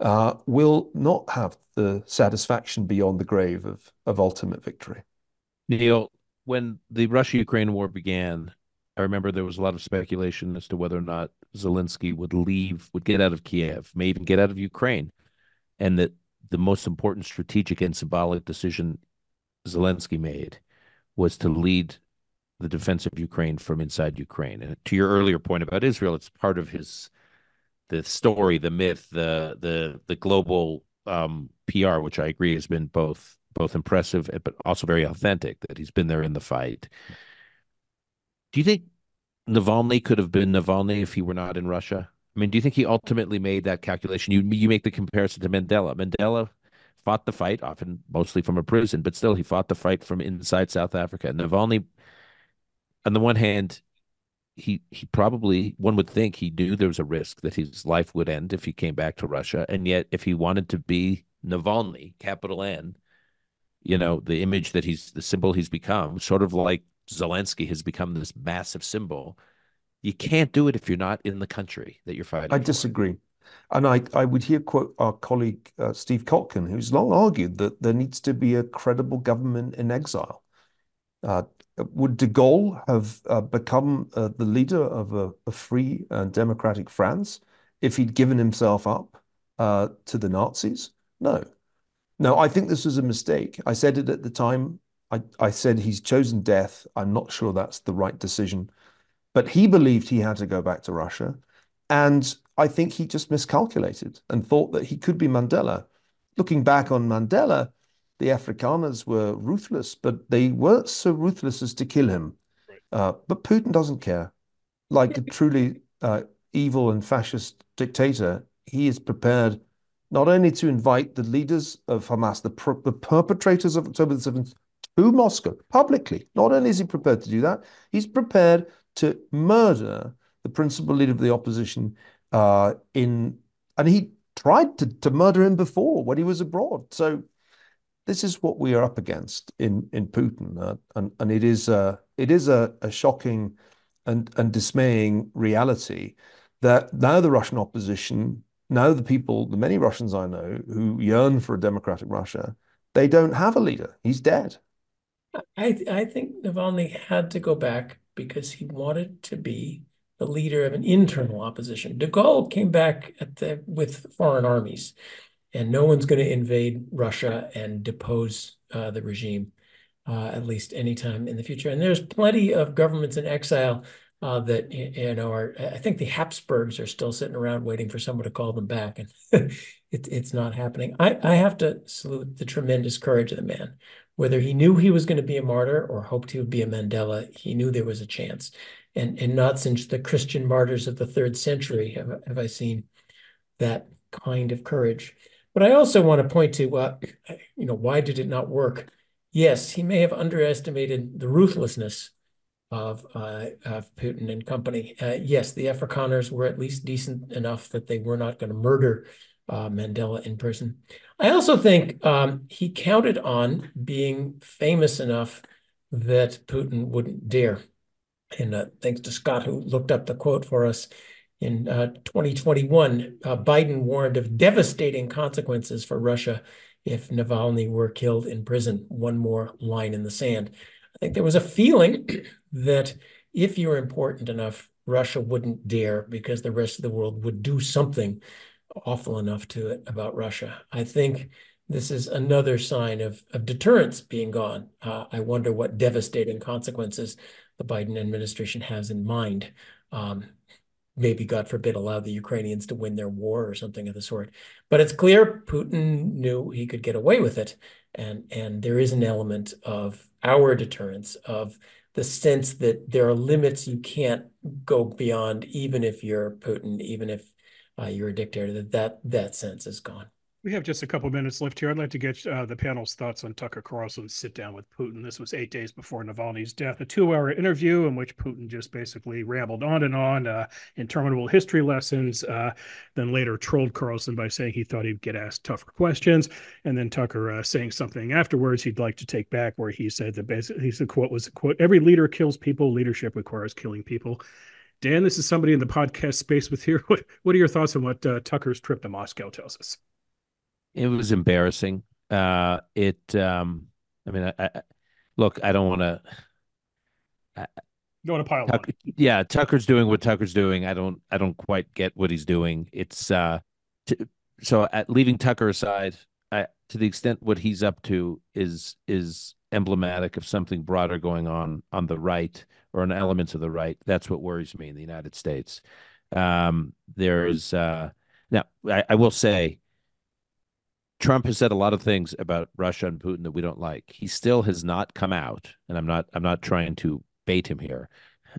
uh, will not have the satisfaction beyond the grave of, of ultimate victory. Niall, when the Russia Ukraine war began, I remember there was a lot of speculation as to whether or not Zelensky would leave, would get out of Kiev, may even get out of Ukraine, and that the most important strategic and symbolic decision Zelensky made was to lead the defense of Ukraine from inside Ukraine. And to your earlier point about Israel, it's part of his the story, the myth, the the the global um, PR, which I agree has been both both impressive but also very authentic. That he's been there in the fight. Do you think Navalny could have been Navalny if he were not in Russia? I mean, do you think he ultimately made that calculation? You you make the comparison to Mandela. Mandela fought the fight, often mostly from a prison, but still he fought the fight from inside South Africa. And Navalny on the one hand, he he probably one would think he knew there was a risk that his life would end if he came back to Russia, and yet if he wanted to be Navalny, capital N, you know, the image that he's the symbol he's become, sort of like Zelensky has become this massive symbol. You can't do it if you're not in the country that you're fighting. I disagree. And I, I would here quote our colleague uh, Steve Kotkin, who's long argued that there needs to be a credible government in exile. Uh, would de Gaulle have uh, become uh, the leader of a, a, free and democratic France if he'd given himself up uh, to the Nazis? No. No, I think this was a mistake. I said it at the time. I, I said he's chosen death. I'm not sure that's the right decision. But he believed he had to go back to Russia. And I think he just miscalculated and thought that he could be Mandela. Looking back on Mandela, the Afrikaners were ruthless, but they weren't so ruthless as to kill him. Uh, but Putin doesn't care. Like a truly uh, evil and fascist dictator, he is prepared not only to invite the leaders of Hamas, the, per the perpetrators of October the 7th, to Moscow publicly. Not only is he prepared to do that, he's prepared to murder the principal leader of the opposition uh, in, and he tried to, to murder him before when he was abroad. So this is what we are up against in in Putin, uh, and and it is a it is a, a shocking and and dismaying reality that now the Russian opposition, now the people, the many Russians I know who yearn for a democratic Russia, they don't have a leader. He's dead. I I think Navalny had to go back because he wanted to be the leader of an internal opposition. De Gaulle came back the, with foreign armies and no one's going to invade Russia and depose uh, the regime, uh, at least anytime in the future. And there's plenty of governments in exile uh, that you know are. I think the Habsburgs are still sitting around waiting for someone to call them back, and (laughs) it, it's not happening. I, I have to salute the tremendous courage of the man. Whether he knew he was going to be a martyr or hoped he would be a Mandela, he knew there was a chance. And, and not since the Christian martyrs of the third century have, have I seen that kind of courage. But I also want to point to, uh, you know, why did it not work? Yes, he may have underestimated the ruthlessness of uh, of Putin and company. Uh, yes, the Afrikaners were at least decent enough that they were not going to murder uh, Mandela in prison. I also think um, he counted on being famous enough that Putin wouldn't dare. And uh, thanks to Scott, who looked up the quote for us, in uh, 2021, uh, Biden warned of devastating consequences for Russia if Navalny were killed in prison. One more line in the sand. I think there was a feeling (clears throat) that if you're important enough, Russia wouldn't dare because the rest of the world would do something awful enough to it about Russia. I think this is another sign of, of deterrence being gone. Uh, I wonder what devastating consequences the Biden administration has in mind. Um, maybe, God forbid, allow the Ukrainians to win their war or something of the sort. But it's clear Putin knew he could get away with it. And, and there is an element of our deterrence, of the sense that there are limits you can't go beyond, even if you're Putin, even if uh, you're a dictator, that, that that sense is gone. We have just a couple of minutes left here. I'd like to get uh, the panel's thoughts on Tucker Carlson's sit down with Putin. This was eight days before Navalny's death, a two hour interview in which Putin just basically rambled on and on, uh, interminable history lessons, uh, then later trolled Carlson by saying he thought he'd get asked tougher questions. And then Tucker uh, saying something afterwards he'd like to take back, where he said that basically the quote was, quote, every leader kills people, leadership requires killing people. Dan, this is somebody in the podcast space with here. (laughs) What, what are your thoughts on what uh, Tucker's trip to Moscow tells us? It was embarrassing. Uh, it, um, I mean, I, I, look, I don't want to. Don't want to pile Tucker, on. Yeah, Tucker's doing what Tucker's doing. I don't, I don't quite get what he's doing. It's uh, t- so at leaving Tucker aside, I, to the extent what he's up to is is emblematic of something broader going on on the right or on elements of the right. That's what worries me in the United States. Um, there's uh, now I, I will say Trump has said a lot of things about Russia and Putin that we don't like. He still has not come out, and I'm not I'm not trying to bait him here,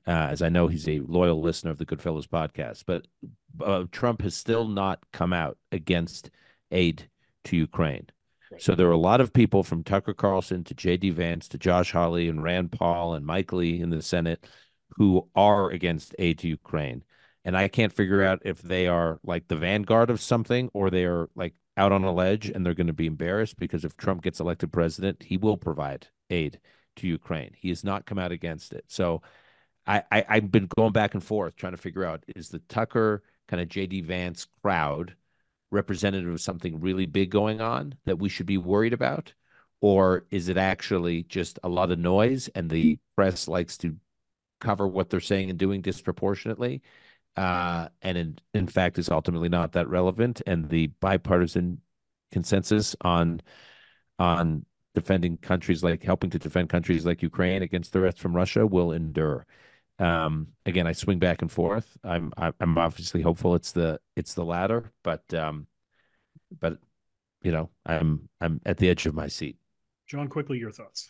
uh, as I know he's a loyal listener of the Goodfellows podcast. But uh, Trump has still not come out against aid to Ukraine. So there are a lot of people from Tucker Carlson to J.D. Vance to Josh Hawley and Rand Paul and Mike Lee in the Senate who are against aid to Ukraine. And I can't figure out if they are like the vanguard of something or they are like out on a ledge and they're going to be embarrassed because if Trump gets elected president, he will provide aid to Ukraine. He has not come out against it. So I, I I've been going back and forth trying to figure out is the Tucker kind of JD Vance crowd representative of something really big going on that we should be worried about? or is it actually just a lot of noise and the press likes to cover what they're saying and doing disproportionately? Uh, and in, in fact, is ultimately not that relevant. And the bipartisan consensus on on defending countries like helping to defend countries like Ukraine against threats from Russia will endure. Um, again, I swing back and forth. I'm I'm obviously hopeful it's the it's the latter, but um, but you know, I'm I'm at the edge of my seat. John, quickly your thoughts.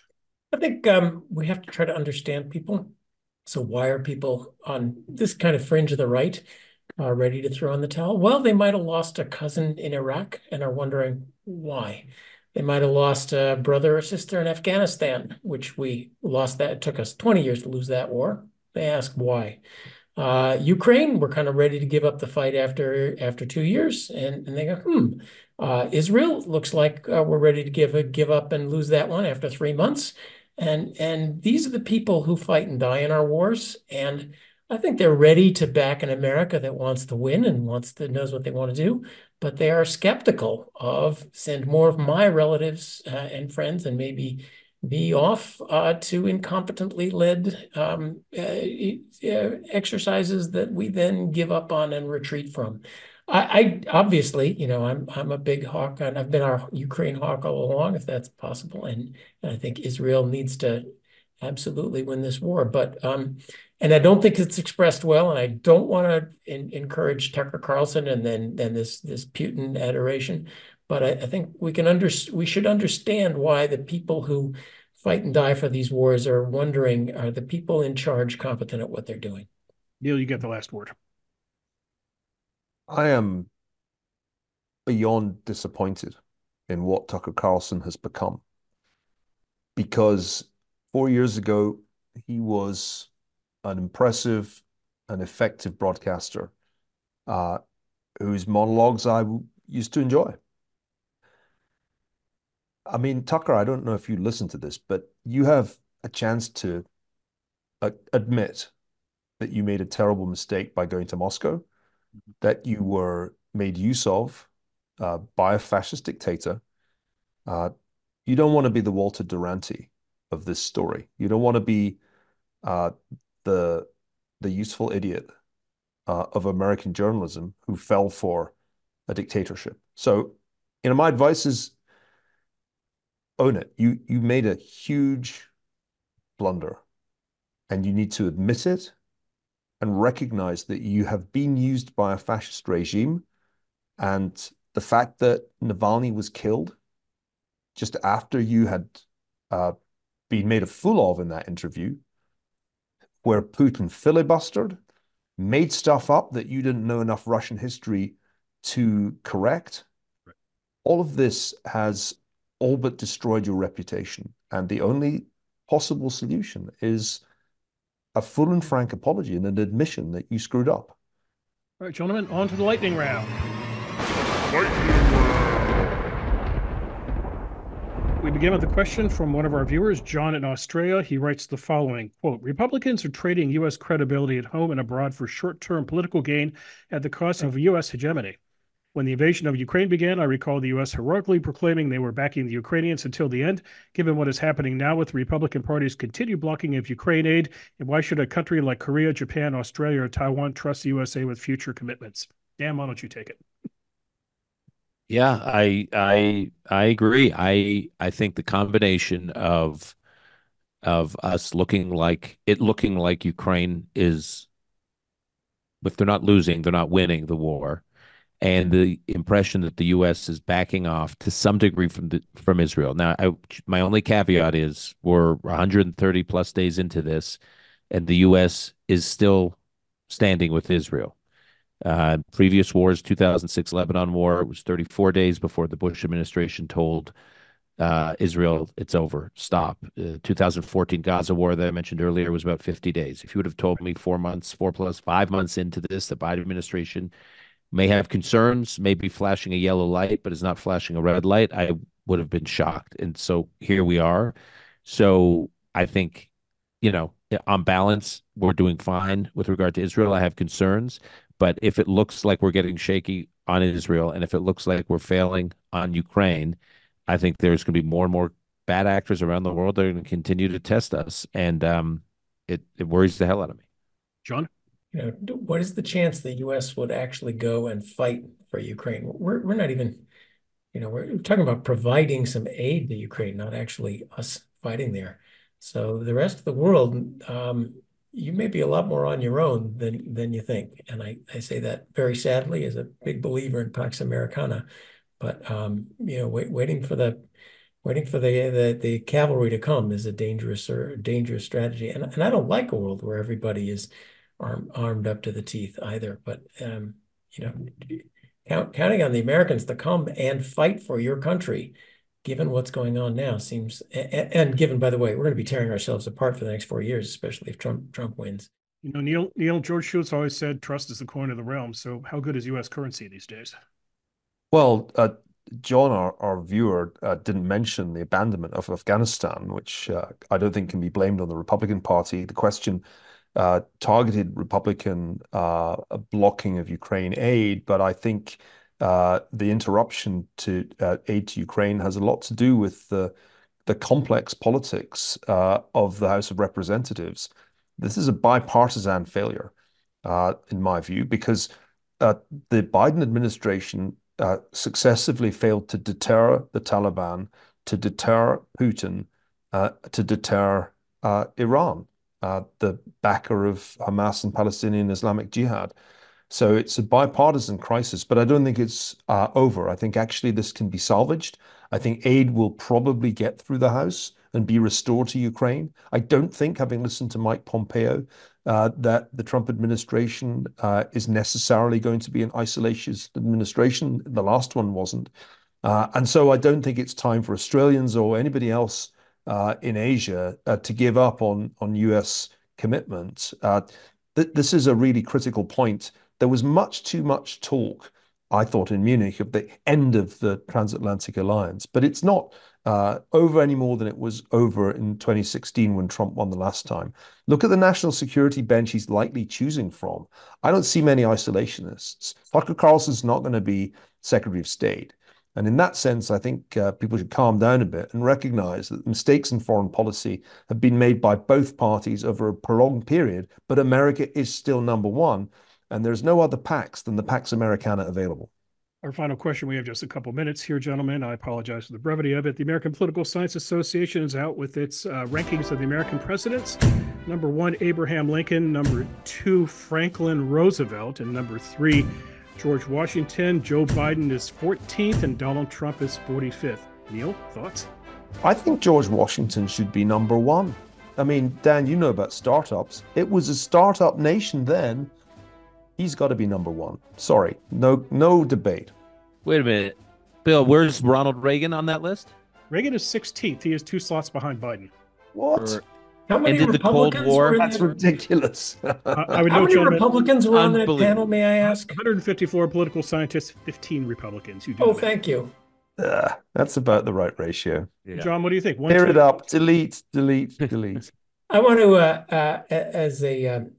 I think um, we have to try to understand people. So why are people on this kind of fringe of the right uh, ready to throw in the towel? Well, they might have lost a cousin in Iraq and are wondering why. They might have lost a brother or sister in Afghanistan, which we lost that. It took us 20 years to lose that war. They ask why. Uh, Ukraine, we're kind of ready to give up the fight after after two years, and, and they go, hmm. Uh, Israel looks like uh, we're ready to give give up and lose that one after three months, and and these are the people who fight and die in our wars, and I think they're ready to back an America that wants to win and wants to knows what they want to do, but they are skeptical of send more of my relatives uh, and friends and maybe be off uh, to incompetently led um, uh, uh, exercises that we then give up on and retreat from. I, I, obviously, you know, I'm I'm a big hawk, and I've been our Ukraine hawk all along, if that's possible, and, and I think Israel needs to absolutely win this war. But um, and I don't think it's expressed well, and I don't want to encourage Tucker Carlson and then then this this Putin adoration. But I, I think we can under we should understand why the people who fight and die for these wars are wondering: Are the people in charge competent at what they're doing? Niall, you get the last word. I am beyond disappointed in what Tucker Carlson has become because four years ago he was an impressive and effective broadcaster uh, whose monologues I used to enjoy. I mean, Tucker, I don't know if you listen to this, but you have a chance to uh, admit that you made a terrible mistake by going to Moscow. That you were made use of uh, by a fascist dictator. Uh, you don't want to be the Walter Duranty of this story. You don't want to be uh, the the useful idiot uh, of American journalism who fell for a dictatorship. So, you know, my advice is own it. You you made a huge blunder, and you need to admit it and recognize that you have been used by a fascist regime, and the fact that Navalny was killed just after you had uh, been made a fool of in that interview, where Putin filibustered, made stuff up that you didn't know enough Russian history to correct. Right. All of this has all but destroyed your reputation. And the only possible solution is a full and frank apology and an admission that you screwed up. All right, gentlemen, on to the lightning round. Lightning We begin with a question from one of our viewers, John in Australia. He writes the following quote, Republicans are trading U.S. credibility at home and abroad for short term political gain at the cost of U.S. hegemony. When the invasion of Ukraine began, I recall the U.S. heroically proclaiming they were backing the Ukrainians until the end. Given what is happening now with the Republican Party's continued blocking of Ukraine aid, and why should a country like Korea, Japan, Australia, or Taiwan trust the USA with future commitments? Dan, why don't you take it? Yeah, I I I agree. I I think the combination of of us looking like it looking like Ukraine is if they're not losing, they're not winning the war, and the impression that the U.S. is backing off to some degree from the, from Israel. Now, I, my only caveat is we're 130 plus days into this, and the U.S. is still standing with Israel. Uh, previous wars, 2006 Lebanon war, it was 34 days before the Bush administration told uh, Israel it's over, stop. Uh, 2014 Gaza war that I mentioned earlier was about 50 days. If you would have told me four months, four plus five months into this, the Biden administration may have concerns, may be flashing a yellow light, but is not flashing a red light, I would have been shocked. And so here we are. So I think, you know, on balance, we're doing fine with regard to Israel. I have concerns, but if it looks like we're getting shaky on Israel and if it looks like we're failing on Ukraine, I think there's going to be more and more bad actors around the world that are going to continue to test us, and um, it it worries the hell out of me. John, you know, what is the chance the U.S. would actually go and fight for Ukraine? We're we're not even, you know, we're talking about providing some aid to Ukraine, not actually us fighting there. So the rest of the world, um, you may be a lot more on your own than than you think. And I, I say that very sadly as a big believer in Pax Americana. But um, you know, wait, waiting for the waiting for the, the the cavalry to come is a dangerous or dangerous strategy. And and I don't like a world where everybody is arm, armed up to the teeth either. But um, you know, count, counting on the Americans to come and fight for your country given what's going on now, seems and given, by the way, we're going to be tearing ourselves apart for the next four years, especially if Trump Trump wins. You know, Niall Niall George Shultz always said trust is the coin of the realm. So, how good is U.S. currency these days? Well, uh, John, our, our viewer, uh, didn't mention the abandonment of Afghanistan, which uh, I don't think can be blamed on the Republican Party. The question targeted Republican uh, blocking of Ukraine aid, but I think uh, the interruption to uh, aid to Ukraine has a lot to do with the the complex politics uh, of the House of Representatives. This is a bipartisan failure, uh, in my view, because uh, the Biden administration uh, successively failed to deter the Taliban, to deter Putin, to deter Iran, the backer of Hamas and Palestinian Islamic Jihad. So it's a bipartisan crisis, but I don't think it's uh, over. I think actually this can be salvaged. I think aid will probably get through the House and be restored to Ukraine. I don't think, having listened to Mike Pompeo, uh, that the Trump administration uh, is necessarily going to be an isolationist administration. The last one wasn't. Uh, and so I don't think it's time for Australians or anybody else uh, in Asia uh, to give up on, on US commitment. Th this is a really critical point there was much too much talk, I thought, in Munich of the end of the transatlantic alliance, but it's not uh, over any more than it was over in 2016 when Trump won the last time. Look at the national security bench he's likely choosing from. I don't see many isolationists. Tucker Carlson's not going to be Secretary of State. And in that sense, I think uh, people should calm down a bit and recognize that mistakes in foreign policy have been made by both parties over a prolonged period, but America is still number one and there's no other Pax than the Pax Americana available. Our final question. We have just a couple minutes here, gentlemen. I apologize for the brevity of it. The American Political Science Association is out with its uh, rankings of the American presidents. Number one, Abraham Lincoln. Number two, Franklin Roosevelt. And number three, George Washington. Joe Biden is 14th, and Donald Trump is 45th. Niall, thoughts? I think George Washington should be number one. I mean, Dan, you know about startups. It was a startup nation then he's got to be number one. Sorry, no, no debate. Wait a minute, Bill. Where's Ronald Reagan on that list? Reagan is 16th. He is two slots behind Biden. What? How many and did Republicans the Cold War? That's ridiculous. uh, (laughs) I would How many Republicans were on that panel? May I ask? 154 political scientists, 15 Republicans. You do oh, thank you. Uh, that's about the right ratio. Yeah. John, what do you think? One, Tear two? it up. Delete. Delete. delete. (laughs) I want to, uh, uh, as a um,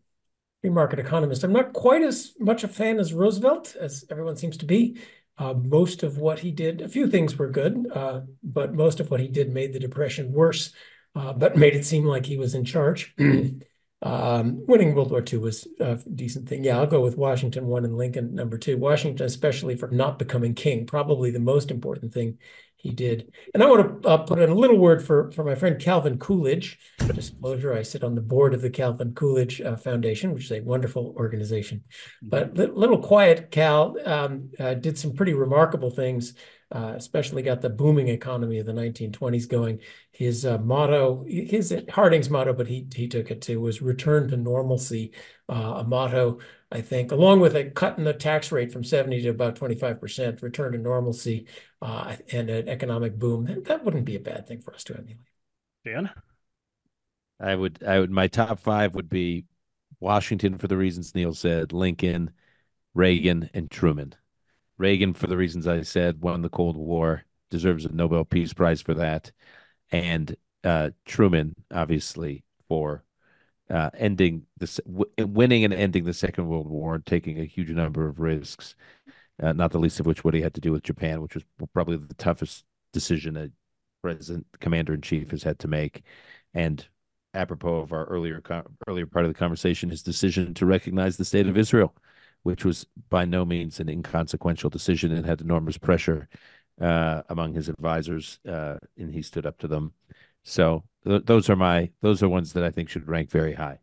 free market economist. I'm not quite as much a fan as Roosevelt, as everyone seems to be. Uh, most of what he did, a few things were good, uh, but most of what he did made the Depression worse, uh, but made it seem like he was in charge. (clears throat) um, winning World War II was a decent thing. Yeah, I'll go with Washington one and Lincoln number two. Washington, especially for not becoming king, probably the most important thing he did. And I want to uh, put in a little word for, for my friend Calvin Coolidge. Disclosure, I sit on the board of the Calvin Coolidge uh, Foundation, which is a wonderful organization. But little quiet Cal um, uh, did some pretty remarkable things, uh, especially got the booming economy of the 1920s going. His uh, motto, his Harding's motto, but he, he took it to, was return to normalcy, uh, a motto I think, along with a cut in the tax rate from 70 to about 25%, return to normalcy, uh, and an economic boom, That, that wouldn't be a bad thing for us to emulate. Dan? I would, I would, my top five would be Washington for the reasons Niall said, Lincoln, Reagan, and Truman. Reagan, for the reasons I said, won the Cold War, deserves a Nobel Peace Prize for that. And uh, Truman, obviously, for uh, ending this, winning and ending the Second World War, and taking a huge number of risks, uh, not the least of which what he had to do with Japan, which was probably the toughest decision that president, commander in chief, has had to make. And apropos of our earlier earlier part of the conversation, his decision to recognize the state of Israel, which was by no means an inconsequential decision and had enormous pressure uh, among his advisors, uh, and he stood up to them. So th- those are my those are ones that I think should rank very high.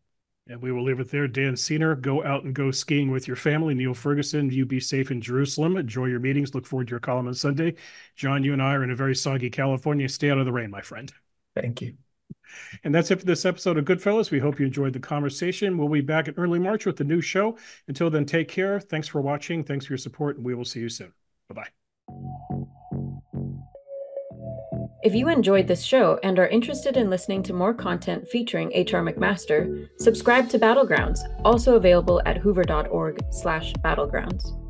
And we will leave it there. Dan Senor, go out and go skiing with your family. Niall Ferguson, you be safe in Jerusalem. Enjoy your meetings. Look forward to your column on Sunday. John, you and I are in a very soggy California. Stay out of the rain, my friend. Thank you. And that's it for this episode of Goodfellows. We hope you enjoyed the conversation. We'll be back in early March with the new show. Until then, take care. Thanks for watching. Thanks for your support, and we will see you soon. Bye bye. If you enjoyed this show and are interested in listening to more content featuring H.R. McMaster, subscribe to Battlegrounds, also available at hoover.org/battlegrounds.